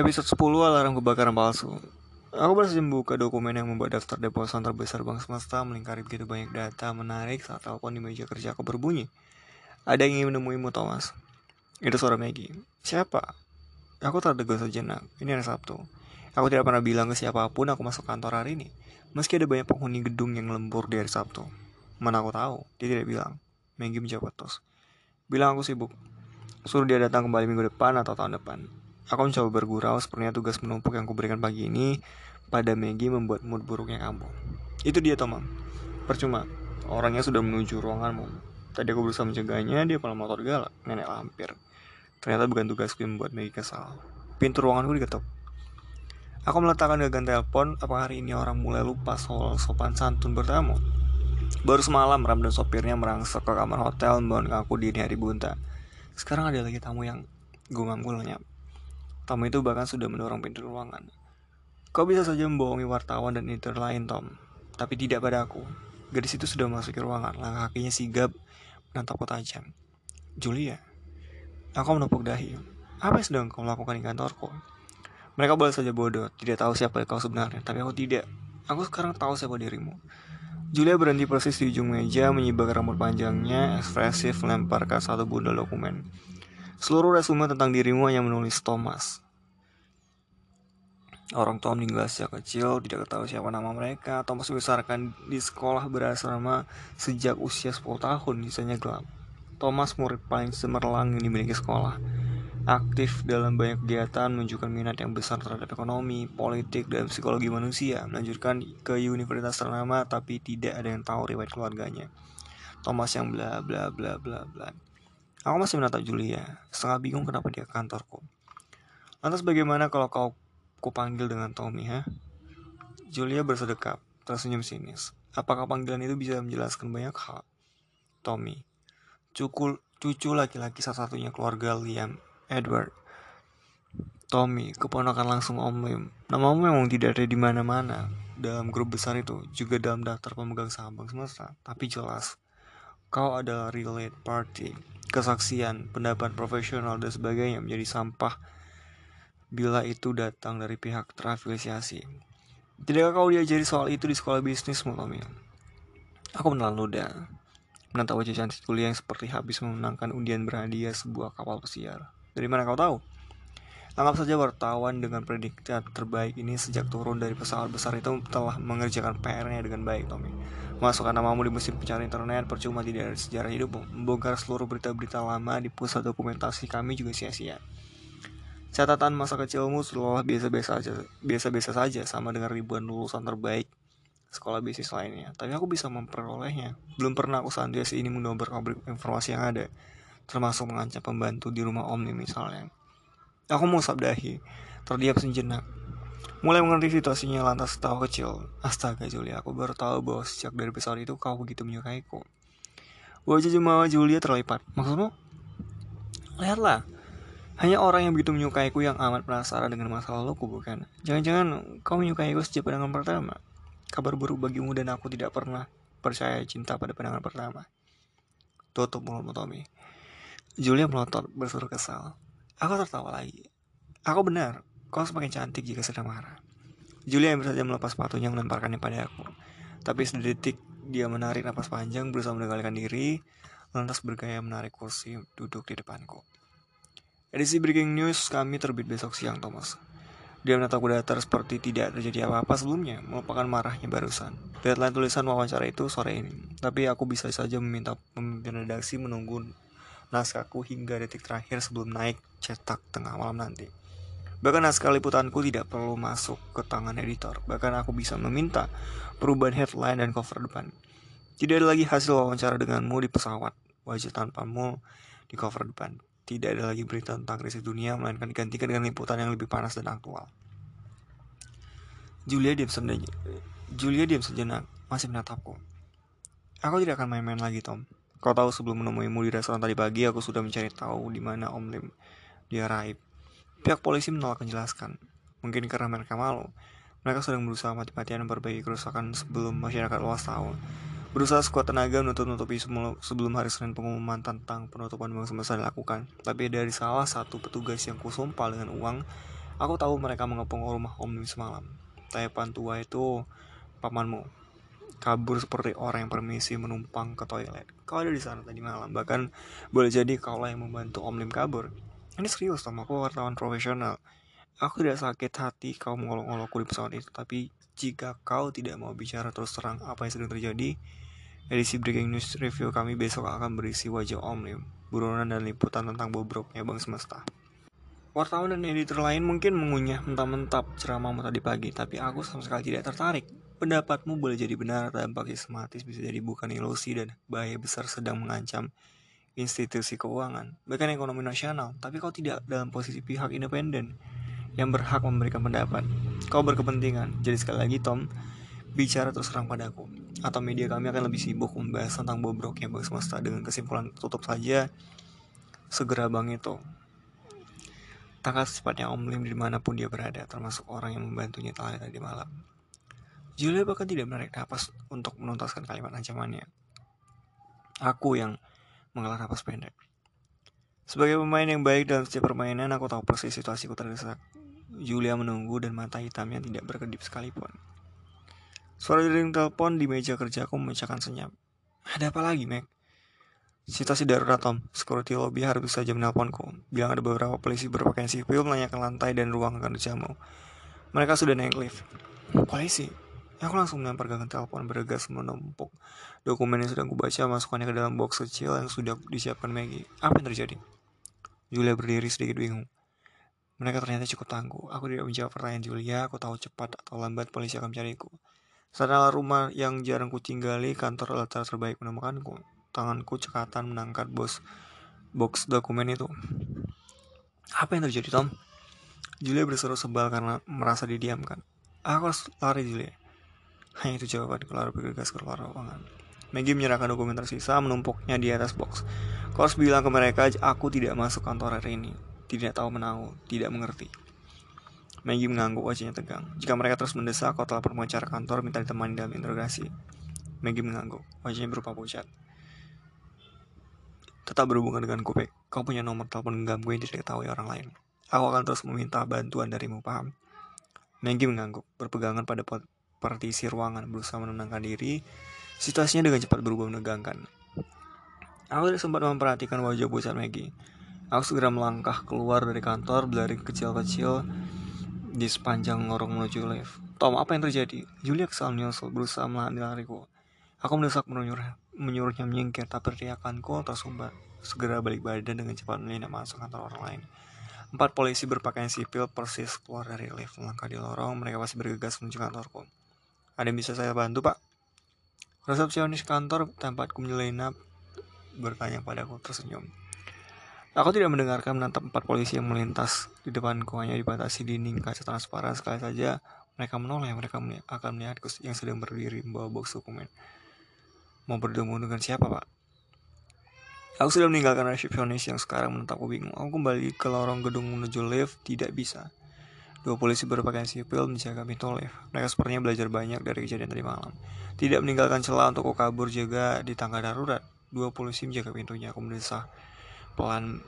Episode 10 Alarm Kebakaran Palsu Aku berhasil membuka dokumen yang membuat daftar deposan terbesar bank semesta melingkari begitu banyak data menarik saat telepon di meja kerja aku berbunyi. Ada yang ingin menemuimu, Thomas. Itu suara Maggie. Siapa? Aku tertegun sejenak. Ini hari Sabtu. Aku tidak pernah bilang ke siapa pun aku masuk kantor hari ini. Meski ada banyak penghuni gedung yang lembur di hari Sabtu. Mana aku tahu? Dia tidak bilang. Maggie menjawab terus. Bilang aku sibuk. Suruh dia datang kembali minggu depan atau tahun depan. Aku mencoba bergurau sepertinya tugas menumpuk yang kuberikan pagi ini pada Maggie membuat mood buruknya kamu. Itu dia Tomam. Percuma, orangnya sudah menuju ruanganmu. Tadi aku berusaha mencegahnya, dia malah motor galak, nenek lampir. Ternyata bukan tugasku yang membuat Maggie kesal. Pintu ruanganku diketuk. Aku meletakkan gagang telepon, apa hari ini orang mulai lupa soal sopan santun bertamu? Baru semalam Ram dan sopirnya merangsek ke kamar hotel membangun aku di hari bunta. Sekarang ada lagi tamu yang gumamku lenyap. Tamu itu bahkan sudah mendorong pintu ruangan. Kau bisa saja membohongi wartawan dan editor lain, Tom. Tapi tidak pada aku. Gadis itu sudah masuk ke ruangan, langkah kakinya sigap, menatapku tajam. Julia, aku menepuk dahi. Apa yang sedang kau lakukan di kantorku? Mereka boleh saja bodoh, tidak tahu siapa kau sebenarnya, tapi aku tidak. Aku sekarang tahu siapa dirimu. Julia berhenti persis di ujung meja, menyibak rambut panjangnya, ekspresif melemparkan satu bundel dokumen. Seluruh resume tentang dirimu hanya menulis Thomas. Orang tua meninggal sejak kecil, tidak tahu siapa nama mereka. Thomas dibesarkan di sekolah berasrama sejak usia 10 tahun, sisanya gelap. Thomas murid paling cemerlang yang dimiliki sekolah. Aktif dalam banyak kegiatan, menunjukkan minat yang besar terhadap ekonomi, politik, dan psikologi manusia. Melanjutkan ke universitas ternama, tapi tidak ada yang tahu riwayat keluarganya. Thomas yang bla bla bla bla bla. Aku masih menatap Julia, setengah bingung kenapa dia ke kantorku. Lantas bagaimana kalau kau kupanggil dengan Tommy, ha? Julia bersedekap, tersenyum sinis. Apakah panggilan itu bisa menjelaskan banyak hal? Tommy, cucu, cucu laki-laki satu-satunya keluarga Liam, Edward. Tommy, keponakan langsung Om Lim. Namamu memang tidak ada di mana-mana dalam grup besar itu, juga dalam daftar pemegang saham bank semesta. Tapi jelas, kau adalah relate party kesaksian, pendapat profesional dan sebagainya menjadi sampah bila itu datang dari pihak terafiliasi. Tidakkah kau diajari soal itu di sekolah bisnis, Tommy? Aku menelan ludah, menatap wajah cantik kuliah yang seperti habis memenangkan undian berhadiah sebuah kapal pesiar. Dari mana kau tahu? Anggap saja wartawan dengan predikat terbaik ini sejak turun dari pesawat besar itu telah mengerjakan PR-nya dengan baik, Tommy. Masukkan namamu di mesin pencari internet percuma tidak ada sejarah hidupmu. Membongkar seluruh berita-berita lama di pusat dokumentasi kami juga sia-sia. Catatan masa kecilmu seolah biasa-biasa saja, biasa-biasa saja sama dengan ribuan lulusan terbaik sekolah bisnis lainnya. Tapi aku bisa memperolehnya. Belum pernah aku seandainya ini mendobar informasi yang ada, termasuk mengancam pembantu di rumah Om nih misalnya. Aku mau sabdahi, terdiam sejenak. Mulai mengerti situasinya lantas tahu kecil. Astaga Julia, aku baru tahu bahwa sejak dari pesawat itu kau begitu menyukaiku. Wajah jemaah Julia terlipat. Maksudmu? Lihatlah, hanya orang yang begitu menyukaiku yang amat penasaran dengan masa laluku, bukan? Jangan-jangan kau menyukaiku sejak pandangan pertama. Kabar buruk bagimu dan aku tidak pernah percaya cinta pada pandangan pertama. Tutup mulutmu, Tommy. Julia melotot bersuara kesal. Aku tertawa lagi. Aku benar, kau semakin cantik jika sedang marah. Julia yang saja melepas sepatunya melemparkannya pada aku. Tapi sedetik dia menarik napas panjang berusaha mengendalikan diri, lantas bergaya menarik kursi duduk di depanku. Edisi Breaking News kami terbit besok siang, Thomas. Dia menatapku datar seperti tidak terjadi apa-apa sebelumnya, melupakan marahnya barusan. Deadline tulisan wawancara itu sore ini, tapi aku bisa saja meminta pemimpin redaksi menunggu naskahku hingga detik terakhir sebelum naik cetak tengah malam nanti. Bahkan naskah liputanku tidak perlu masuk ke tangan editor. Bahkan aku bisa meminta perubahan headline dan cover depan. Tidak ada lagi hasil wawancara denganmu di pesawat. Wajah tanpamu di cover depan. Tidak ada lagi berita tentang krisis dunia, melainkan digantikan dengan liputan yang lebih panas dan aktual. Julia diam sejenak. Julia diam sejenak, masih menatapku. Aku tidak akan main-main lagi, Tom. Kau tahu sebelum menemuimu di restoran tadi pagi, aku sudah mencari tahu di mana Om Lim dia raib. Pihak polisi menolak menjelaskan. Mungkin karena mereka malu. Mereka sedang berusaha mati-matian memperbaiki kerusakan sebelum masyarakat luas tahu. Berusaha sekuat tenaga menutup-nutupi sebelum hari Senin pengumuman tentang penutupan bank semesta dilakukan. Tapi dari salah satu petugas yang kusumpah dengan uang, Aku tahu mereka mengepung rumah Om semalam. Taipan tua itu pamanmu. Kabur seperti orang yang permisi menumpang ke toilet. Kau ada di sana tadi malam. Bahkan boleh jadi kau lah yang membantu Om Lim kabur. Ini serius, Tom. Aku wartawan profesional. Aku tidak sakit hati kau mengolok-olokku di pesawat itu. Tapi jika kau tidak mau bicara terus terang apa yang sedang terjadi, edisi Breaking News Review kami besok akan berisi wajah Om Lim, buronan dan liputan tentang bobroknya Bang Semesta. Wartawan dan editor lain mungkin mengunyah mentah-mentap ceramahmu tadi pagi, tapi aku sama sekali tidak tertarik. Pendapatmu boleh jadi benar, dampak sistematis bisa jadi bukan ilusi dan bahaya besar sedang mengancam institusi keuangan, bahkan ekonomi nasional, tapi kau tidak dalam posisi pihak independen yang berhak memberikan pendapat. Kau berkepentingan, jadi sekali lagi Tom, bicara terus terang padaku. Atau media kami akan lebih sibuk membahas tentang bobroknya bang semesta dengan kesimpulan tutup saja segera bang itu Tangkap secepatnya Om Lim di mana pun dia berada, termasuk orang yang membantunya tadi malam. Julia bahkan tidak menarik nafas untuk menuntaskan kalimat ancamannya. Aku yang mengalah nafas pendek. Sebagai pemain yang baik dalam setiap permainan, aku tahu persis situasiku terdesak. Julia menunggu dan mata hitamnya tidak berkedip sekalipun. Suara dering telepon di meja kerjaku memecahkan senyap. Ada apa lagi, Mac? Situasi darurat Tom, security lobby harus saja menelponku. Bilang ada beberapa polisi berpakaian sipil menanyakan lantai dan ruang kerjamu. Mereka sudah naik lift. Polisi? Aku langsung melempar gagang telepon bergegas menumpuk dokumen yang sedang kubaca masukkannya ke dalam box kecil yang sudah disiapkan Maggie. Apa yang terjadi? Julia berdiri sedikit bingung. Mereka ternyata cukup tangguh. Aku tidak menjawab pertanyaan Julia. Aku tahu cepat atau lambat polisi akan mencariku. Setelah rumah yang jarang kutinggali, kantor latar terbaik menemukanku tanganku cekatan menangkat bos box dokumen itu. Apa yang terjadi, Tom? Julia berseru sebal karena merasa didiamkan. Aku harus lari, Julia. Hanya itu jawaban keluar bergegas keluar ruangan. Maggie menyerahkan dokumen tersisa menumpuknya di atas box. Harus bilang ke mereka aku tidak masuk kantor hari ini. Tidak tahu menahu, tidak mengerti. Maggie mengangguk wajahnya tegang. Jika mereka terus mendesak, kau telah pengacara kantor minta ditemani dalam interogasi. Maggie mengangguk, wajahnya berupa pucat tetap berhubungan dengan Kupek. Kau punya nomor telepon genggam gue yang tidak diketahui orang lain. Aku akan terus meminta bantuan darimu, paham? Maggie mengangguk, berpegangan pada partisi ruangan, berusaha menenangkan diri. Situasinya dengan cepat berubah menegangkan. Aku sempat memperhatikan wajah bocah Maggie. Aku segera melangkah keluar dari kantor, berlari kecil-kecil di sepanjang lorong menuju lift. Tom, apa yang terjadi? Julia kesal menyusul, berusaha menahan lariku. Aku mendesak menyuruh, menyuruhnya menyingkir, tapi teriakanku tersumbat. Segera balik badan dengan cepat menyelinap masuk kantor orang lain. Empat polisi berpakaian sipil persis keluar dari lift melangkah di lorong. Mereka pasti bergegas menuju kantorku. Ada yang bisa saya bantu, Pak? Resepsionis kantor tempatku menyelinap bertanya padaku tersenyum. Aku tidak mendengarkan menatap empat polisi yang melintas di depanku hanya dibatasi dinding kaca transparan sekali saja mereka menoleh mereka akan melihatku yang sedang berdiri membawa box dokumen. Mau bertemu dengan siapa, Pak? Aku sudah meninggalkan resepsionis yang sekarang menetapku bingung. Aku kembali ke lorong gedung menuju lift, tidak bisa. Dua polisi berpakaian sipil menjaga pintu lift. Mereka sepertinya belajar banyak dari kejadian tadi malam. Tidak meninggalkan celah untuk kabur juga di tangga darurat. Dua polisi menjaga pintunya. Aku mendesah pelan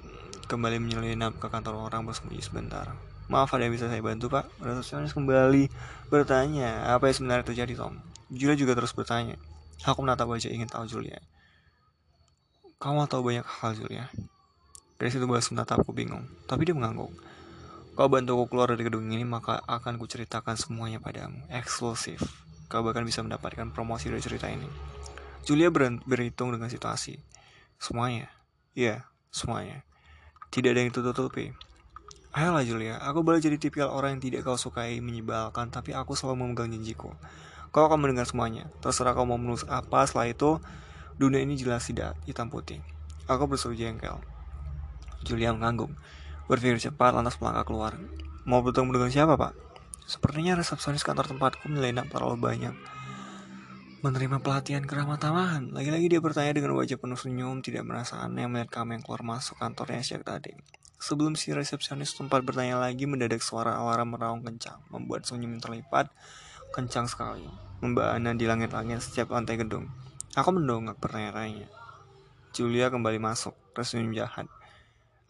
kembali menyelinap ke kantor orang bersembunyi sebentar. Maaf ada yang bisa saya bantu pak Resepsionis kembali bertanya Apa yang sebenarnya terjadi Tom Julia juga terus bertanya Aku menatap wajah ingin tahu Julia. Kamu tahu banyak hal Julia. Dari situ balas menatapku bingung, tapi dia mengangguk. Kau bantu aku keluar dari gedung ini, maka akan kuceritakan semuanya padamu. Eksklusif. Kau bahkan bisa mendapatkan promosi dari cerita ini. Julia berhitung dengan situasi. Semuanya. Iya, semuanya. Tidak ada yang tutup-tutupi. Ayolah Julia, aku boleh jadi tipikal orang yang tidak kau sukai menyebalkan, tapi aku selalu memegang janjiku. Kau akan mendengar semuanya. Terserah kau mau menulis apa setelah itu, dunia ini jelas tidak hitam putih. Aku berseru jengkel. Julia mengangguk. Berpikir cepat lantas melangkah keluar. Mau bertemu dengan siapa, Pak? Sepertinya resepsionis kantor tempatku menyelinap terlalu banyak. Menerima pelatihan keramah tamahan. Lagi-lagi dia bertanya dengan wajah penuh senyum, tidak merasa aneh melihat kami yang keluar masuk kantornya sejak tadi. Sebelum si resepsionis tempat bertanya lagi, mendadak suara alarm meraung kencang, membuat senyum terlipat kencang sekali, membahana di langit-langit setiap lantai gedung. Aku mendongak pertanyaan-tanya. Julia kembali masuk, tersenyum jahat.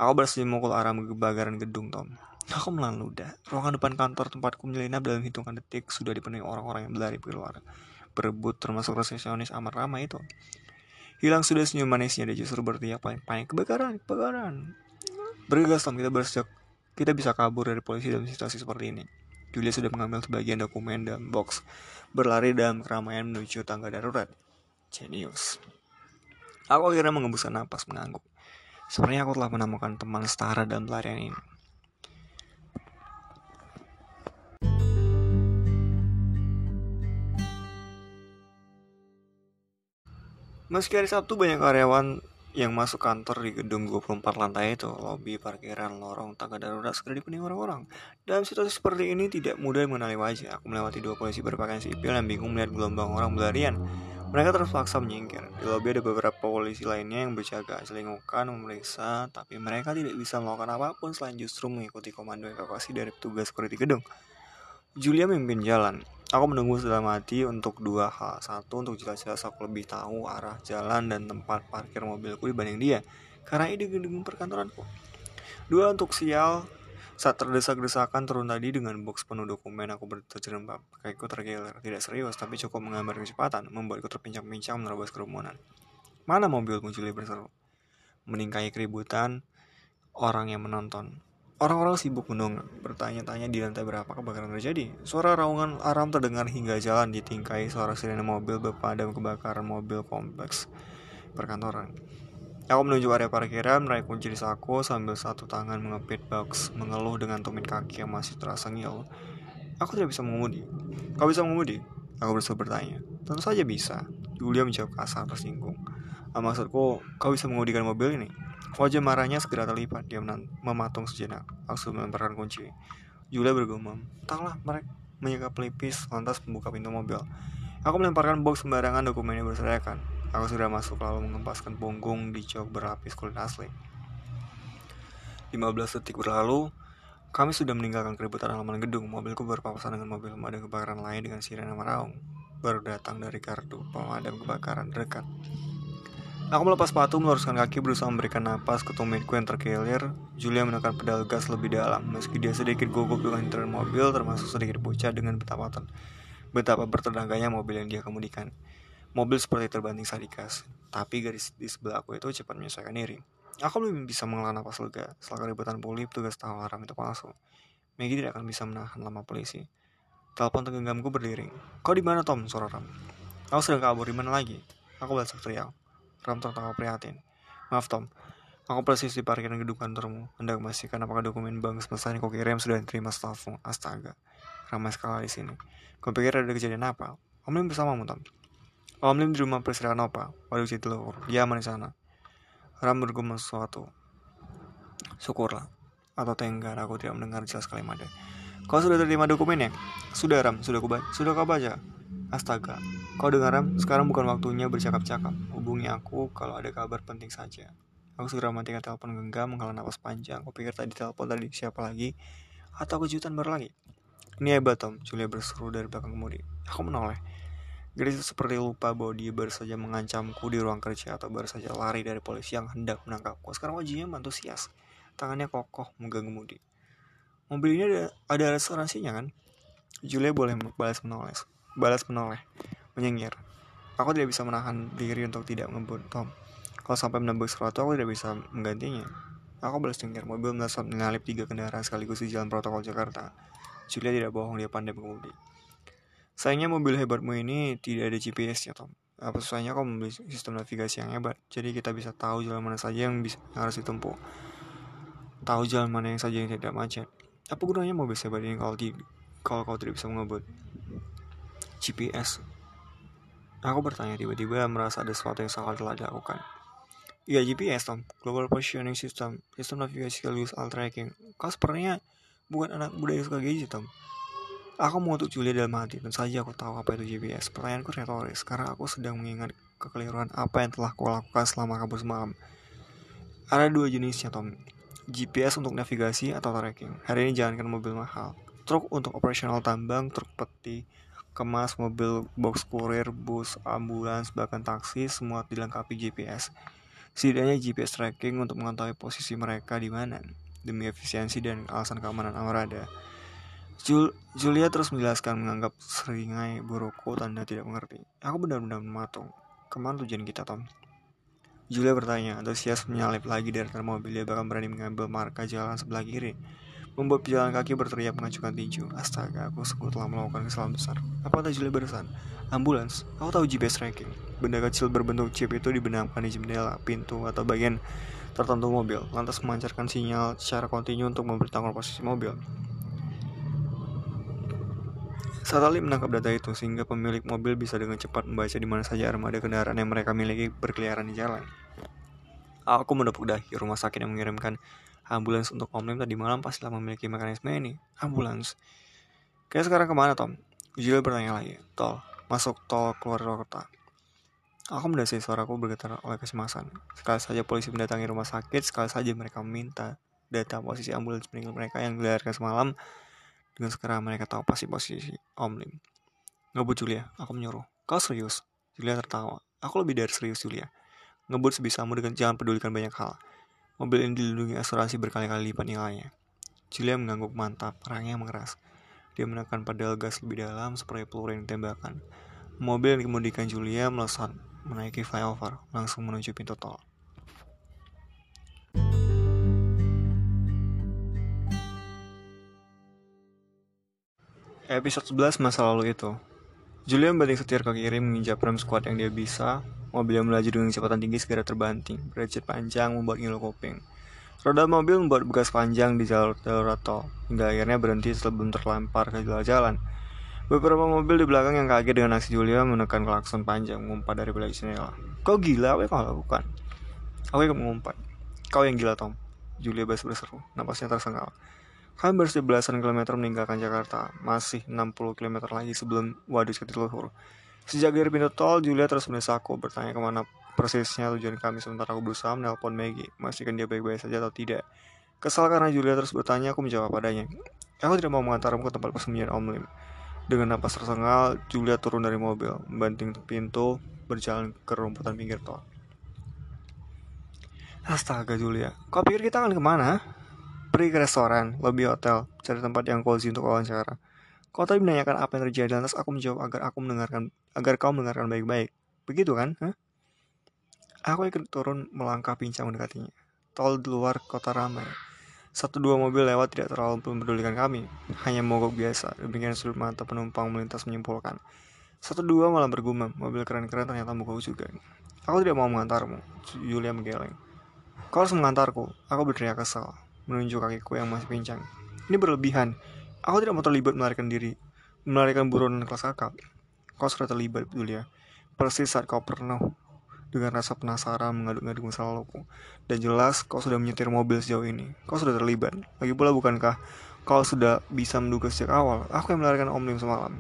Aku berhasil memukul arah kebakaran gedung, Tom. Aku melalui Ruangan depan kantor tempatku menyelinap dalam hitungan detik sudah dipenuhi orang-orang yang berlari keluar. Berebut termasuk resepsionis amat ramai itu. Hilang sudah senyum manisnya dia justru berteriak paling panik kebakaran, kebakaran. Bergegas Tom kita bersejak kita bisa kabur dari polisi dalam situasi seperti ini. Julia sudah mengambil sebagian dokumen dalam box, berlari dalam keramaian menuju tangga darurat. Genius. Aku akhirnya mengembuskan napas mengangguk. Sepertinya aku telah menemukan teman setara dalam pelarian ini. Meski hari Sabtu banyak karyawan yang masuk kantor di gedung 24 lantai itu, lobi, parkiran, lorong, tangga darurat sudah dipenuhi orang-orang. Dalam situasi seperti ini tidak mudah mengenali wajah. Aku melewati dua polisi berpakaian sipil yang bingung melihat gelombang orang berlarian. Mereka terpaksa menyingkir. Di lobi ada beberapa polisi lainnya yang berjaga, selingukan, memeriksa, tapi mereka tidak bisa melakukan apa pun selain justru mengikuti komando evakuasi dari petugas security gedung. Julia memimpin jalan. Aku menunggu dalam hati untuk dua hal. Satu, untuk jelas-jelas aku lebih tahu arah jalan dan tempat parkir mobilku dibanding dia. Karena ini gedung perkantoranku. Dua, untuk sial saat terdesak-desakan turun tadi dengan box penuh dokumen aku berterjerembab. Kakiku tergeler. Tidak serius, tapi cukup menggambar kecepatan, membuatku terpincang-pincang menerobos kerumunan. Mana mobil Julia berseru? Meningkai keributan orang yang menonton. Orang-orang sibuk menunggu, bertanya-tanya di lantai berapa kebakaran terjadi. Suara raungan aram terdengar hingga jalan ditingkai suara sirene mobil berpadam kebakaran mobil kompleks perkantoran. Aku menuju area parkiran, menaik kunci di saku sambil satu tangan mengepit box, mengeluh dengan tumit kaki yang masih terasa ngil. Aku tidak bisa mengemudi. Kau bisa mengemudi? Aku berusaha bertanya. Tentu saja bisa. Julia menjawab kasar tersinggung. Ah, maksudku, kau bisa mengemudikan mobil ini? Wajah marahnya segera terlipat. Dia mematung sejenak. Langsung melemparkan kunci. Julia bergumam. Entahlah, mereka menyeka pelipis, lantas membuka pintu mobil. Aku melemparkan box sembarangan dokumennya berserakan. Aku sudah masuk lalu mengempaskan punggung di jok berlapis kulit asli. 15 detik berlalu, kami sudah meninggalkan keributan halaman gedung. Mobilku berpapasan dengan mobil pemadam kebakaran lain dengan sirene meraung. Baru datang dari gardu pemadam kebakaran dekat. Aku melepas sepatu, meluruskan kaki, berusaha memberikan napas ke tumitku yang terkilir. Julia menekan pedal gas lebih dalam, meski dia sedikit gugup dengan intern mobil, termasuk sedikit bocah dengan betapa betapa bertenaganya mobil yang dia kemudikan. Mobil seperti terbanting sadikas, tapi garis di sebelah aku itu cepat menyelesaikan diri. Aku belum bisa mengelola napas lega. Setelah keributan pulih, tugas tahu alarm itu palsu. Maggie tidak akan bisa menahan lama polisi. Telepon tenggenggamku berdiri. Kau di mana Tom? Suara Ram. Kau sedang kabur di mana lagi? Aku balas teriak. Ram tertawa prihatin. Maaf Tom, aku persis di parkiran gedung kantormu. Hendak memastikan apakah dokumen bank semesta yang kau kirim sudah diterima stafmu. Astaga, ramai sekali di sini. Kau pikir ada kejadian apa? Om Lim bersamamu Tom. Om Lim di rumah peristirahatan apa? Waduh telur. Dia aman di sana. Ram bergumam sesuatu. Syukurlah. Atau tenggar aku tidak mendengar jelas kalimatnya. Kau sudah terima dokumennya? Sudah Ram, sudah kau sudah kau baca. Astaga, kau dengar Ram? Sekarang bukan waktunya bercakap-cakap. Hubungi aku kalau ada kabar penting saja. Aku segera matikan telepon genggam, menghela napas panjang. Aku pikir tadi telepon tadi siapa lagi? Atau kejutan baru lagi? Ini hebat Tom, Julia berseru dari belakang kemudi. Aku menoleh. Itu seperti lupa bahwa dia baru saja mengancamku di ruang kerja atau baru saja lari dari polisi yang hendak menangkapku. Sekarang wajahnya antusias. Tangannya kokoh megang kemudi. Mobil ini ada, ada asuransinya kan? Julia boleh balas menoleh balas menoleh, menyengir. Aku tidak bisa menahan diri untuk tidak ngebut Tom. Kalau sampai menembus sesuatu, aku tidak bisa menggantinya. Aku balas cengir, mobil melesat menyalip tiga kendaraan sekaligus di jalan protokol Jakarta. Julia tidak bohong, dia pandai mengemudi. Sayangnya mobil hebatmu ini tidak ada GPS ya Tom. Apa susahnya kau membeli sistem navigasi yang hebat, jadi kita bisa tahu jalan mana saja yang, bisa, yang harus ditempuh. Tahu jalan mana yang saja yang tidak macet. Apa gunanya mobil sehebat ini kalau, kalau kau tidak bisa mengebut? GPS. Aku bertanya tiba-tiba merasa ada sesuatu yang salah telah dilakukan. Iya GPS Tom, Global Positioning System, sistem navigasi sekaligus alt tracking. Kau sepertinya bukan anak muda yang suka gadget Tom. Aku mengutuk Julia dalam hati, dan saja aku tahu apa itu GPS. Pertanyaanku retoris, karena aku sedang mengingat kekeliruan apa yang telah kau lakukan selama kabur semalam. Ada dua jenisnya Tom, GPS untuk navigasi atau tracking. Hari ini jangankan mobil mahal, truk untuk operasional tambang, truk peti, kemas, mobil box kurir, bus, ambulans, bahkan taksi semua dilengkapi GPS. Setidaknya GPS tracking untuk mengetahui posisi mereka di mana. demi efisiensi dan alasan keamanan Amarada. Jul Julia terus menjelaskan menganggap seringai buruku tanda tidak mengerti. Aku benar-benar mematung. Ke mana tujuan kita, Tom? Julia bertanya, antusias menyalip lagi dari mobil. Dia bahkan berani mengambil marka jalan sebelah kiri. Membuat pejalan kaki berteriak mengacukan tinju. Astaga, aku sungguh telah melakukan kesalahan besar. Apa kata Julia barusan? Ambulans. Aku tahu GPS tracking. Benda kecil berbentuk chip itu dibenamkan di jendela, pintu, atau bagian tertentu mobil, lantas memancarkan sinyal secara kontinu untuk memberitahukan posisi mobil. Satelit menangkap data itu sehingga pemilik mobil bisa dengan cepat membaca di mana saja armada kendaraan yang mereka miliki berkeliaran di jalan. Aku menepuk dahi rumah sakit yang mengirimkan ambulans untuk Om Lim tadi malam pasti telah memiliki mekanisme ini. Ambulans. Kayak sekarang ke mana Tom? Julia bertanya lagi. Tol. Masuk tol keluar kota. Aku mendasari suaraku bergetar oleh kecemasan. Sekali saja polisi mendatangi rumah sakit, sekali saja mereka meminta data posisi ambulans milik mereka yang dilarikan semalam, dengan segera mereka tahu pasti posisi Om Lim. Ngebut Julia, aku menyuruh. Kau serius? Julia tertawa. Aku lebih dari serius Julia. Ngebut sebisamu dengan jangan pedulikan banyak hal. Mobil ini dilindungi asuransi berkali-kali lipat nilainya. Julia mengangguk mantap, perangnya mengeras. Dia menekan pedal gas lebih dalam seperti peluru yang ditembakkan. Mobil yang dikemudikan Julia melesat menaiki flyover langsung menuju pintu tol. Episode 11 masa lalu itu. Julia membanting setir ke kiri menginjak rem squat yang dia bisa. Mobil yang melaju dengan kecepatan tinggi segera terbanting. Berjet panjang membuat ngilu kuping. Roda mobil membuat bekas panjang di jalur darurat tol, hingga akhirnya berhenti sebelum terlempar ke jalan. Beberapa mobil di belakang yang kaget dengan aksi Julia menekan klakson panjang mengumpat dari balik jendela. Kau gila, apa yang kau lakukan? Aku ikut mengumpat. Kau yang gila, Tom. Julia bas berseru, napasnya tersengal. Kami baru belasan kilometer meninggalkan Jakarta, masih 60 km lagi sebelum Wadus Ketiluhur. Sejak dari pintu tol, Julia terus mendesakku, bertanya ke mana persisnya tujuan kami sementara aku berusaha menelpon Maggie, memastikan dia baik-baik saja atau tidak. Kesal karena Julia terus bertanya, aku menjawab padanya. Aku tidak mau mengantarmu ke tempat persembunyian Om Lim. Dengan napas tersengal, Julia turun dari mobil, membanting pintu, berjalan ke rumputan pinggir tol. Astaga Julia, kau pikir kita akan ke mana? Pergi ke restoran, lobby hotel, cari tempat yang cozy untuk wawancara. Kau tadi menanyakan apa yang terjadi, lantas aku menjawab agar aku mendengarkan, agar kau mendengarkan baik-baik. Begitu kan? Huh? Aku ikut turun melangkah pincang mendekatinya. Tol di luar kota ramai. Satu dua mobil lewat tidak terlalu mempedulikan kami, hanya mogok biasa. Demikian sudut mata penumpang melintas menyimpulkan. Satu dua malah bergumam, mobil keren-keren ternyata mogok juga. Aku tidak mau mengantarmu, Julia menggeleng. Kau harus mengantarku, aku berteriak kesal menunjuk kakiku yang masih pincang. Ini berlebihan. Aku tidak mau terlibat melarikan diri, melarikan buronan kelas kakak. Kau sudah terlibat, Julia. Persis saat kau pernah dengan rasa penasaran mengaduk-ngaduk masa laluku. Dan jelas kau sudah menyetir mobil sejauh ini. Kau sudah terlibat. Lagi pula bukankah kau sudah bisa menduga sejak awal? Aku yang melarikan Om Lim semalam.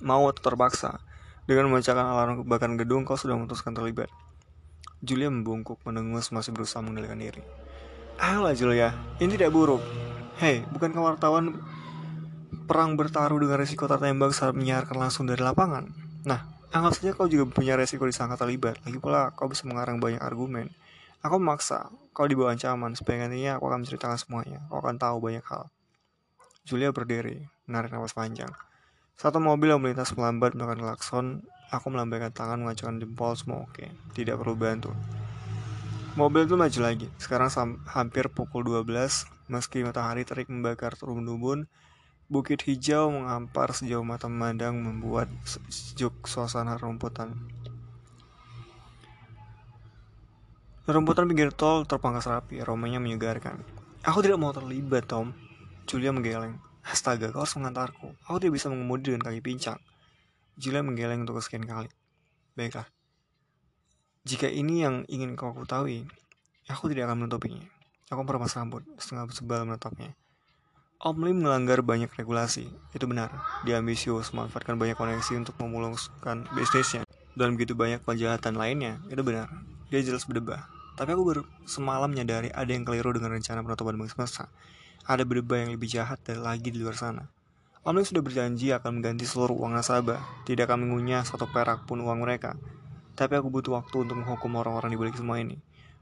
Mau atau terpaksa. Dengan membacakan alarm kebakaran gedung, kau sudah memutuskan terlibat. Julia membungkuk, menengus, masih berusaha mengendalikan diri. Ayolah Julia, ini tidak buruk. Hei, bukan wartawan perang bertaruh dengan resiko tertembak saat menyiarkan langsung dari lapangan? Nah, anggap saja kau juga punya resiko disangka terlibat. Lagi pula, kau bisa mengarang banyak argumen. Aku memaksa, kau dibawa ancaman, supaya nantinya aku akan menceritakan semuanya. Kau akan tahu banyak hal. Julia berdiri, menarik nafas panjang. Satu mobil yang melintas melambat melakukan klakson, aku melambaikan tangan mengacungkan jempol semua oke. Tidak perlu bantu. Mobil itu maju lagi. Sekarang hampir pukul 12, meski matahari terik membakar rumbun-rumbun, bukit hijau mengampar sejauh mata memandang membuat sejuk suasana rumputan. Rumputan pinggir tol terpangkas rapi, aromanya menyegarkan. Aku tidak mau terlibat, Tom. Julia menggeleng. Astaga, kau harus mengantarku. Aku tidak bisa mengemudi dengan kaki pincang. Julia menggeleng untuk kesekian kali. Baiklah, jika ini yang ingin kau ketahui, aku tidak akan menutupinya. Aku meremas rambut, setengah sebal menatapnya. Om Lim melanggar banyak regulasi, itu benar. Dia ambisius, memanfaatkan banyak koneksi untuk memuluskan bisnisnya. Dan begitu banyak kejahatan lainnya, itu benar. Dia jelas berdebah. Tapi aku baru semalam menyadari ada yang keliru dengan rencana penutupan bank semesta. Ada berdebah yang lebih jahat dan lagi di luar sana. Om Lim sudah berjanji akan mengganti seluruh uang nasabah, tidak akan mengunyah satu perak pun uang mereka. Tapi aku butuh waktu untuk menghukum orang-orang di balik semua ini.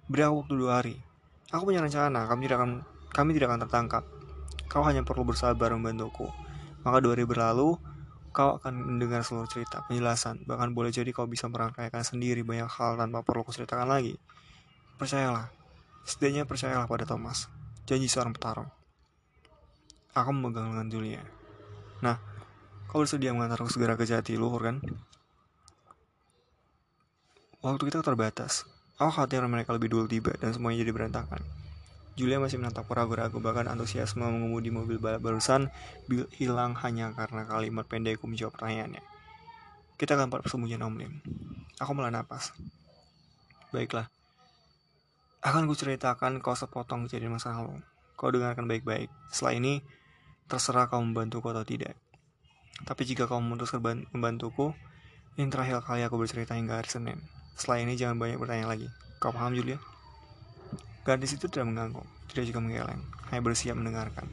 Beri aku waktu dua hari. Aku punya rencana, kami tidak akan Kami tidak akan tertangkap. Kau hanya perlu bersabar membantuku. Maka dua hari berlalu, kau akan mendengar seluruh cerita, penjelasan. Bahkan boleh jadi kau bisa merangkaikan sendiri banyak hal tanpa perlu kuceritakan lagi. Percayalah, setidaknya percayalah pada Thomas. Janji seorang petarung. Aku memegang lengan Julia. Nah, kau bersedia mengantarku segera ke jati luhur kan? Waktu kita terbatas. Aku khawatir mereka lebih dulu tiba dan semuanya jadi berantakan. Julia masih menatapku ragu-ragu bahkan antusiasme mengemudi mobil balap barusan hilang hanya karena kalimat pendekku menjawab pertanyaannya. Kita akan persembunyian Om. Aku melah napas. Baiklah. Akan kuceritakan kau sepotong kejadian masa lalu. Kau dengarkan baik-baik. Setelah ini, terserah kau membantuku atau tidak. Tapi jika kau memutuskan membantuku, ini terakhir kali aku bercerita hingga hari Senin. Setelah ini jangan banyak bertanya lagi. Kau paham, Julia? Gadis itu tidak mengganggu, tidak juga menggeleng, hanya bersiap mendengarkan.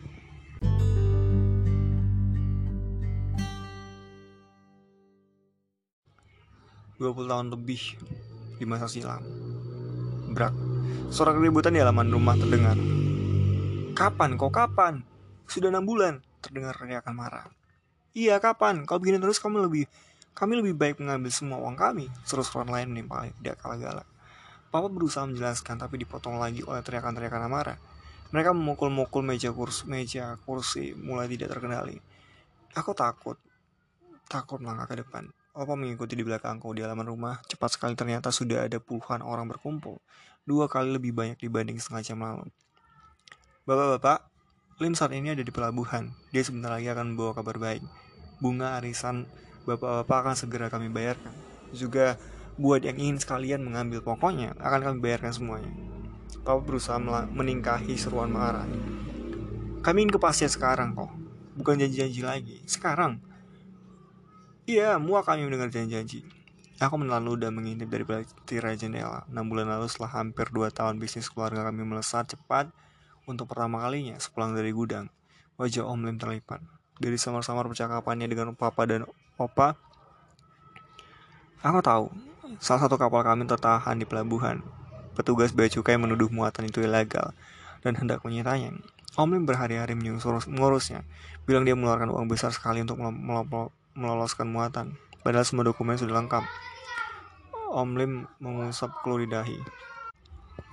Dua puluh tahun lebih di masa silam. Brak. Suara keributan di halaman rumah terdengar. Kapan? Kok kapan? Sudah enam bulan, terdengar teriakan marah. Iya, kapan? Kalau begini terus kamu lebih kami lebih baik mengambil semua uang kami. Seru-seruan lain menimpa tidak kalah galak. Papa berusaha menjelaskan tapi dipotong lagi oleh teriakan-teriakan amarah. Mereka memukul-mukul meja kursi, meja kursi mulai tidak terkendali. Aku takut, takut melangkah ke depan. Papa mengikuti di belakangku di halaman rumah. Cepat sekali ternyata sudah ada puluhan orang berkumpul. Dua kali lebih banyak dibanding setengah jam lalu. Bapak-bapak, Lim saat ini ada di pelabuhan. Dia sebentar lagi akan membawa kabar baik. Bunga arisan bapak-bapak akan segera kami bayarkan. Juga buat yang ingin sekalian mengambil pokoknya akan kami bayarkan semuanya. Papa berusaha meningkahi seruan marah. Kami ingin kepastian sekarang kok, bukan janji-janji lagi. Sekarang. Iya, muak kami mendengar janji-janji. Aku menelan ludah mengintip dari balik tirai jendela. 6 bulan lalu setelah hampir 2 tahun bisnis keluarga kami melesat cepat, untuk pertama kalinya, sepulang dari gudang, wajah Om Lim terlipat. Dari samar-samar percakapannya dengan Papa dan Opa, aku tahu, salah satu kapal kami tertahan di pelabuhan. Petugas bea cukai menuduh muatan itu ilegal dan hendak menyitanya. Om Lim berhari-hari mengurusnya, bilang dia mengeluarkan uang besar sekali untuk meloloskan muatan, padahal semua dokumen sudah lengkap. Om Lim mengusap keluar dahi.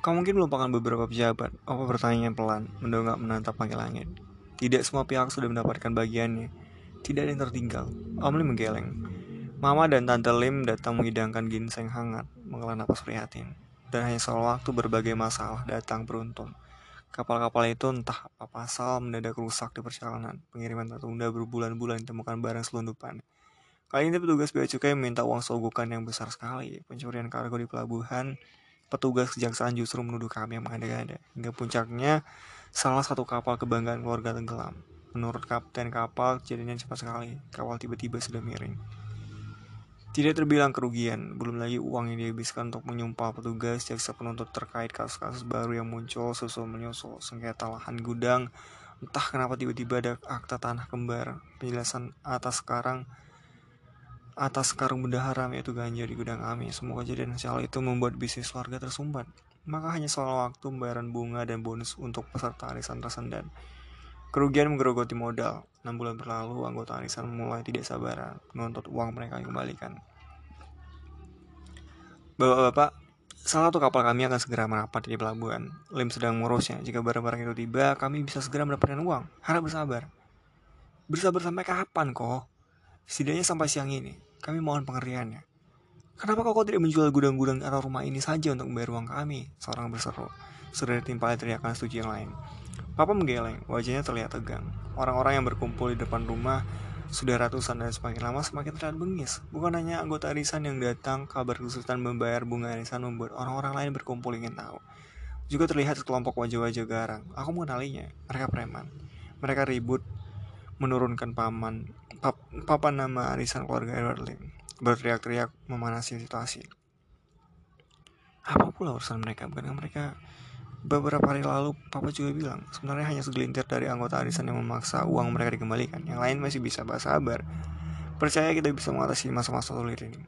Kau mungkin melupakan beberapa pejabat. Apa bertanya pelan, mendongak menatap panggilan langit. Tidak semua pihak sudah mendapatkan bagiannya. Tidak ada yang tertinggal. Om Lim menggeleng. Mama dan Tante Lim datang menghidangkan ginseng hangat, menghela napas prihatin. Dan hanya soal waktu berbagai masalah datang beruntun. Kapal-kapal itu entah apa pasal mendadak rusak di perjalanan. Pengiriman tertunda berbulan-bulan ditemukan barang selundupan. Kali ini petugas bea cukai meminta uang sogokan yang besar sekali. Pencurian kargo di pelabuhan petugas kejaksaan justru menuduh kami yang mengada-ngada. Hingga puncaknya, salah satu kapal kebanggaan keluarga tenggelam. Menurut kapten kapal, kejadiannya cepat sekali. Kapal tiba-tiba sudah miring. Tidak terbilang kerugian, belum lagi uang yang dihabiskan untuk menyumpah petugas jaksa penuntut terkait kasus-kasus baru yang muncul susul menyusul sengketa lahan gudang. Entah kenapa tiba-tiba ada akta tanah kembar. Penjelasan atas sekarang atas karung benda haram yaitu ganja di gudang kami. Semua kejadian soal itu membuat bisnis warga tersumbat. Maka hanya soal waktu pembayaran bunga dan bonus untuk peserta arisan tersendat. Kerugian menggerogoti modal. 6 bulan berlalu, anggota arisan mulai tidak sabaran menuntut uang mereka dikembalikan. Bapak-bapak, salah satu kapal kami akan segera merapat di pelabuhan. Lim sedang mengurusnya. Jika barang-barang itu tiba, kami bisa segera mendapatkan uang. Harap bersabar. Bersabar sampai kapan kok? Setidaknya sampai siang ini. Kami mohon pengertiannya. Kenapa kau tidak menjual gudang-gudang atau rumah ini saja untuk membayar uang kami? Seorang berseru. Sudah ditimpa teriakan setuju yang lain. Papa menggeleng, wajahnya terlihat tegang. Orang-orang yang berkumpul di depan rumah sudah ratusan dan semakin lama semakin terlihat bengis. Bukan hanya anggota arisan yang datang, kabar kesulitan membayar bunga arisan membuat orang-orang lain berkumpul ingin tahu. Juga terlihat sekelompok wajah-wajah garang. Aku mengenalinya. Mereka preman. Mereka ribut menurunkan paman pap, papan nama arisan keluarga Edward Lim berteriak-teriak memanasi situasi. Apa pula urusan mereka? Bukan mereka beberapa hari lalu papa juga bilang sebenarnya hanya segelintir dari anggota arisan yang memaksa uang mereka dikembalikan. Yang lain masih bisa bersabar. Percaya kita bisa mengatasi masa-masa sulit ini.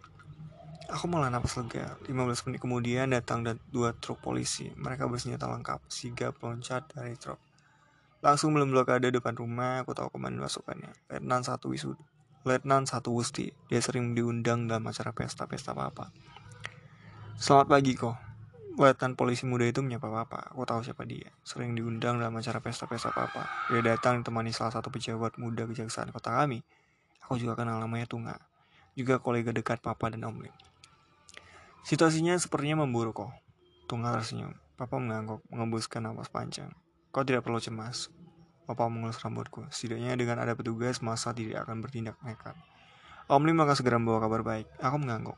Aku malah napas lega. 15 menit kemudian datang dan dua truk polisi. Mereka bersenjata lengkap. Sigap loncat dari truk. Langsung belum blokade depan rumah, aku tahu komandan pasukannya. Letnan satu wisuda. Letnan satu Wusti. Dia sering diundang dalam acara pesta-pesta apa-apa. Selamat pagi kok. Letnan polisi muda itu menyapa Papa. Aku tahu siapa dia. Sering diundang dalam acara pesta-pesta apa-apa. Dia datang ditemani salah satu pejabat muda kejaksaan kota kami. Aku juga kenal namanya Tunga. Juga kolega dekat Papa dan Om Lim. Situasinya sepertinya memburuk kok. Tunga tersenyum. Papa mengangguk, mengembuskan napas panjang. Kau tidak perlu cemas. Papa mengelus rambutku. Setidaknya dengan ada petugas, masa tidak akan bertindak nekat. Om Lim akan segera membawa kabar baik. Aku mengangguk.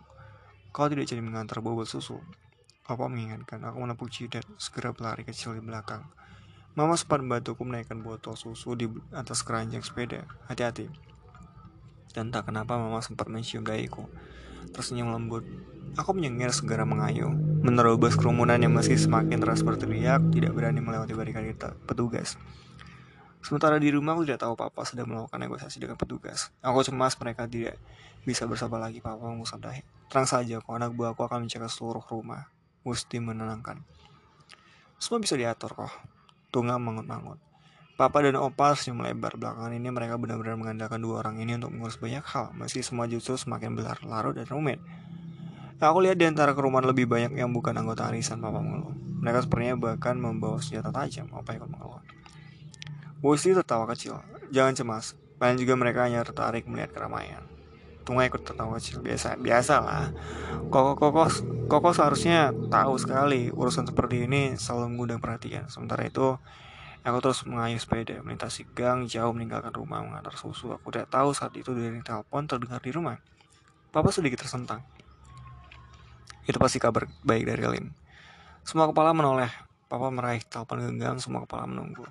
Kau tidak jadi mengantar bobot susu. Papa mengingatkan, aku menepuk jidat, segera berlari kecil di belakang. Mama sempat membantuku menaikkan botol susu di atas keranjang sepeda. Hati-hati. Dan tak kenapa mama sempat mencium dahiku. Tersenyum lembut. Aku menyengir segera mengayuh. Menerobos kerumunan yang masih semakin deras berteriak, tidak berani melewati kita petugas. Sementara di rumah aku tidak tahu papa sedang melakukan negosiasi dengan petugas. Aku cemas mereka tidak bisa bersabar lagi papa mengusap dahi. Terang saja kok anak buahku akan mencegah seluruh rumah. Musti menenangkan. Semua bisa diatur kok. Tunga mangut-mangut. Papa dan Opa senyum melebar. Belakangan ini mereka benar-benar mengandalkan dua orang ini untuk mengurus banyak hal. Meski semua justru semakin berlarut dan rumit. Aku lihat di antara kerumunan lebih banyak yang bukan anggota arisan Papa mengeluh. Mereka sepertinya bahkan membawa senjata tajam. Opa ikut mengeluh. Musti tertawa kecil. Jangan cemas. Paling juga mereka hanya tertarik melihat keramaian. Tunga ikut tertawa kecil biasa biasa lah koko koko koko seharusnya tahu sekali urusan seperti ini selalu mengundang perhatian. Sementara itu aku terus mengayuh sepeda melintasi gang jauh meninggalkan rumah mengantar susu. Aku tidak tahu saat itu dari telepon terdengar di rumah. Papa sedikit tersentang. Itu pasti kabar baik dari Lim semua kepala menoleh. Papa meraih telepon genggam semua kepala menunggu.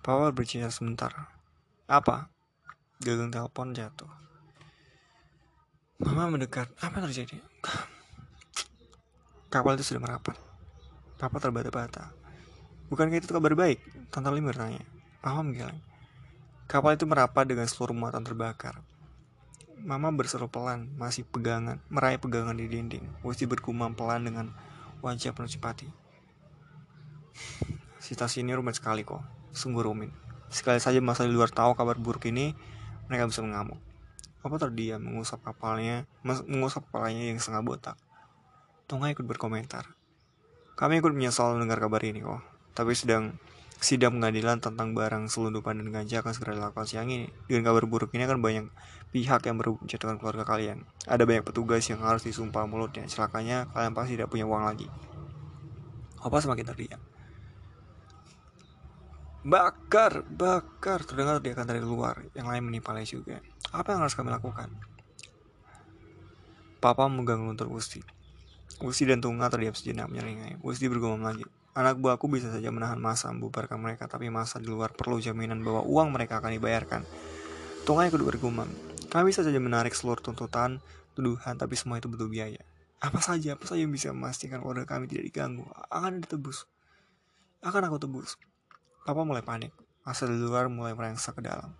Papa berbicara sebentar. Apa? Gagang telepon jatuh Mama mendekat. Apa yang terjadi? Kapal itu sudah merapat. Papa terbata-bata. Bukankah itu kabar baik? Tante Lim bertanya. Papa menggeleng. Kapal itu merapat dengan seluruh muatan terbakar. Mama berseru pelan, masih pegangan, meraih pegangan di dinding. Wusti bergumam pelan dengan wajah penuh simpati. Situasi ini rumit sekali kok, sungguh rumit. Sekali saja masa di luar tahu kabar buruk ini, mereka bisa mengamuk. Apa terdiam mengusap kapalnya, mengusap kepalanya yang setengah botak. Tonga ikut berkomentar. Kami ikut menyesal mendengar kabar ini kok. Tapi sedang sidang pengadilan tentang barang selundupan dan ganja akan segera dilakukan siang ini. Dengan kabar buruk ini akan banyak pihak yang menjatuhkan keluarga kalian. Ada banyak petugas yang harus disumpah mulutnya. Celakanya kalian pasti tidak punya uang lagi. Apa semakin terdiam? Bakar, bakar, terdengar teriakan dari luar. Yang lain menimpalnya juga. Apa yang harus kami lakukan? Papa memegang luntur Gusti. Gusti dan Tunga terdiam sejenak menyeringai. Gusti bergumam lagi. Anak buahku bisa saja menahan masa membubarkan mereka, tapi masa di luar perlu jaminan bahwa uang mereka akan dibayarkan. Tunga ikut bergumam. Kami bisa saja menarik seluruh tuntutan, tuduhan, tapi semua itu butuh biaya. Apa saja, apa saja yang bisa memastikan keluarga kami tidak diganggu, akan ditebus. Akan aku tebus. Papa mulai panik. Masa di luar mulai merangsek ke dalam.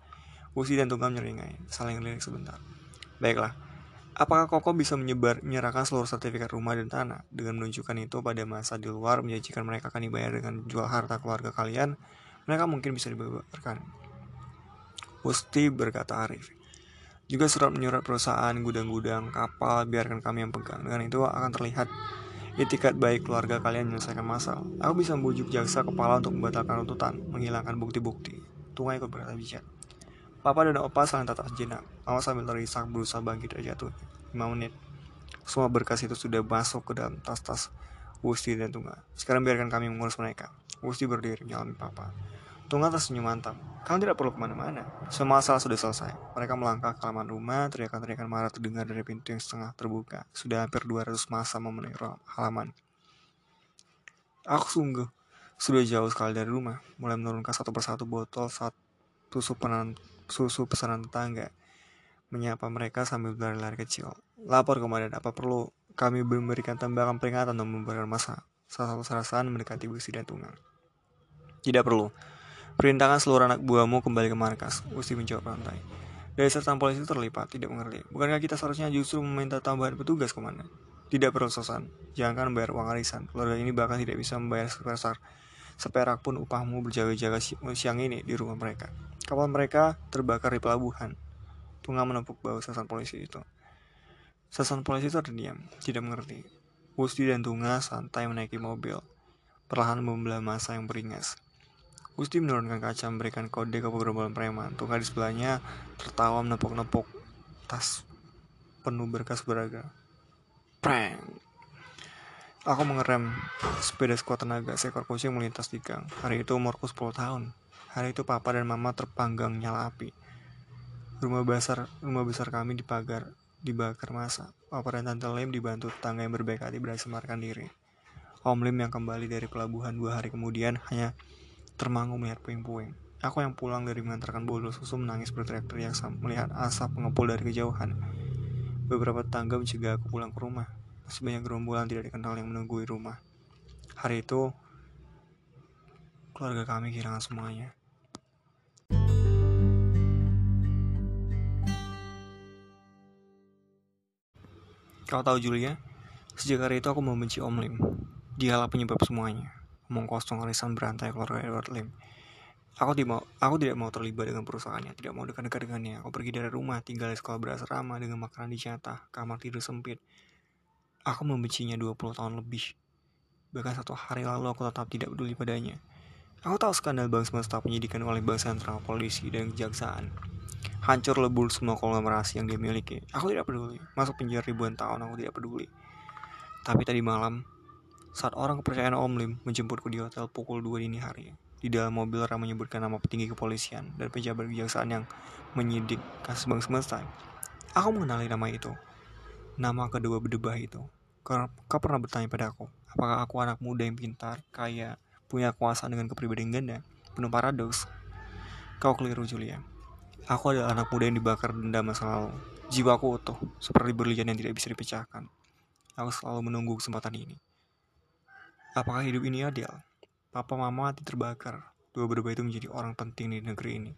Wusi dan Tunggal menyeringai, saling lirik sebentar. Baiklah, apakah Koko bisa menyebar menyerahkan seluruh sertifikat rumah dan tanah dengan menunjukkan itu pada masa di luar menjanjikan mereka akan dibayar dengan jual harta keluarga kalian? Mereka mungkin bisa dibebarkan. Wusti berkata Arif. Juga surat menyurat perusahaan, gudang-gudang, kapal, biarkan kami yang pegang. Dengan itu akan terlihat itikat baik keluarga kalian menyelesaikan masalah. Aku bisa membujuk jaksa kepala untuk membatalkan tuntutan, menghilangkan bukti-bukti. Tunggu ikut berkata bijak. Papa dan Opa saling tatap sejenak. Mama sambil terisak berusaha bangkit dari jatuh. 5 menit. Semua berkas itu sudah masuk ke dalam tas-tas Wusti dan Tungga. Sekarang biarkan kami mengurus mereka. Wusti berdiri menyalami Papa. Tungga tersenyum mantap. Kamu tidak perlu ke mana-mana. Semua masalah sudah selesai. Mereka melangkah ke halaman rumah, teriakan-teriakan marah terdengar dari pintu yang setengah terbuka. Sudah hampir 200 masa memenuhi halaman. Aku sungguh sudah jauh sekali dari rumah, mulai menurunkan satu persatu botol saat tusuk penan susu pesanan tetangga. Menyapa mereka sambil berlari-lari kecil. Lapor komandan apa perlu kami memberikan tembakan peringatan dan memberikan masa. Salah satu serasaan mendekati Gusti dan Tunggal. Tidak perlu. Perintahkan seluruh anak buahmu kembali ke markas. Gusti menjawab rantai. Dari serta polisi terlipat, tidak mengerti. Bukankah kita seharusnya justru meminta tambahan petugas, komandan? Tidak perlu sosan. Jangan bayar uang arisan. Keluarga ini bahkan tidak bisa membayar sebesar Seperak pun upahmu berjaga-jaga siang ini di rumah mereka. Kapal mereka terbakar di pelabuhan. Tunga menepuk bau sasaran polisi itu. Sasaran polisi itu terdiam, tidak mengerti. Gusti dan Tunga santai menaiki mobil, perlahan membelah masa yang beringas. Gusti menurunkan kaca memberikan kode ke beberapa preman. Tunga di sebelahnya tertawa menepuk-nepuk tas penuh berkas beragam. Prank. Aku mengerem sepeda skuad tenaga seekor kucing melintas di gang. Hari itu umurku 10 tahun. Hari itu papa dan mama terpanggang nyala api. Rumah besar rumah besar kami dipagar dibakar masa. Papa dan Tante Lim dibantu tetangga yang berbaik hati berhasil melarikan diri. Om Lim yang kembali dari pelabuhan dua hari kemudian hanya termangu melihat puing-puing. Aku yang pulang dari mengantarkan bolu susu menangis berteriak-teriak melihat asap mengepul dari kejauhan. Beberapa tetangga mencegah aku pulang ke rumah. Masih banyak gerombolan tidak dikenal yang menunggu di rumah. Hari itu, keluarga kami kehilangan semuanya. Kau tahu Julia? Sejak hari itu aku membenci Om Lim. Dialah penyebab semuanya omong kosong alisan berantai keluarga Edward Lim. Aku tidak mau, aku tidak mau terlibat dengan perusahaannya, tidak mau dekat-dekat dengannya. Aku pergi dari rumah, tinggal di sekolah berasrama dengan makanan dijatah, kamar tidur sempit. Aku membencinya 20 tahun lebih. Bahkan satu hari lalu aku tetap tidak peduli padanya. Aku tahu skandal bank semesta penyidikan oleh bank sentral, polisi, dan kejaksaan. Hancur lebur semua konglomerasi yang dia miliki. Aku tidak peduli. Masuk penjara ribuan tahun, aku tidak peduli. Tapi tadi malam, saat orang kepercayaan Om Lim menjemputku di hotel pukul 2 dini hari, di dalam mobil Ram menyebutkan nama petinggi kepolisian dan pejabat kejaksaan yang menyidik kasus Bank Semesta. Aku mengenali nama itu. Nama kedua berdebah itu. Kau pernah bertanya pada aku, apakah aku anak muda yang pintar, kaya, punya kuasa dengan kepribadian ganda, penuh paradoks? Kau keliru, Julia. Aku adalah anak muda yang dibakar dendam masa lalu. Jiwaku utuh, seperti berlian yang tidak bisa dipecahkan. Aku selalu menunggu kesempatan ini. Apakah hidup ini adil? Papa mama mati terbakar. Dua berdua itu menjadi orang penting di negeri ini.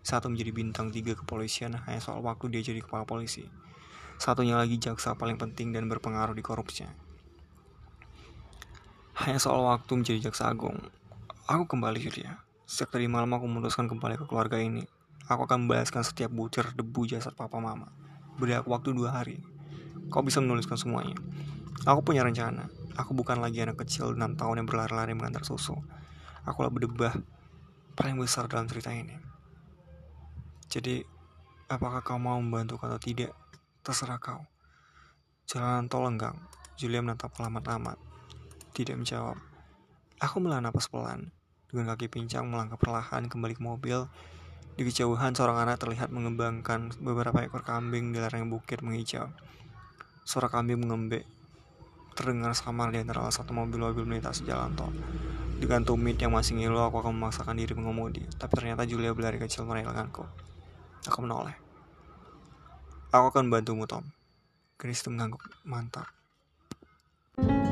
Satu menjadi bintang tiga kepolisian hanya soal waktu dia jadi kepala polisi. Satunya lagi jaksa paling penting dan berpengaruh di korupsi. Hanya soal waktu menjadi jaksa agung. Aku kembali Julia. Sejak tadi malam aku memutuskan kembali ke keluarga ini. Aku akan membalaskan setiap butir debu jasad papa mama. Beri aku waktu dua hari. Kau bisa menuliskan semuanya. Aku punya rencana. Aku bukan lagi anak kecil 6 tahun yang berlari-lari mengantar susu. Akulah berdebah paling besar dalam cerita ini. Jadi, apakah kau mau membantu atau tidak? Terserah kau. Jalanan tol lenggang. Julia menatap alamat-alamat. Tidak menjawab. Aku melan napas pelan. Dengan kaki pincang melangkah perlahan kembali ke mobil. Di kejauhan seorang anak terlihat mengembangkan beberapa ekor kambing di lereng bukit menghijau. Suara kambing mengembek terdengar samar di antara satu mobil-mobil melintasi jalan tol. Dengan tumit yang masih ngilu, aku akan memaksakan diri mengemudi. Tapi ternyata Julia berlari kecil meraih lenganku. Aku menoleh. Aku akan bantumu, Tom. Chris itu mengangguk. Mantap. thank you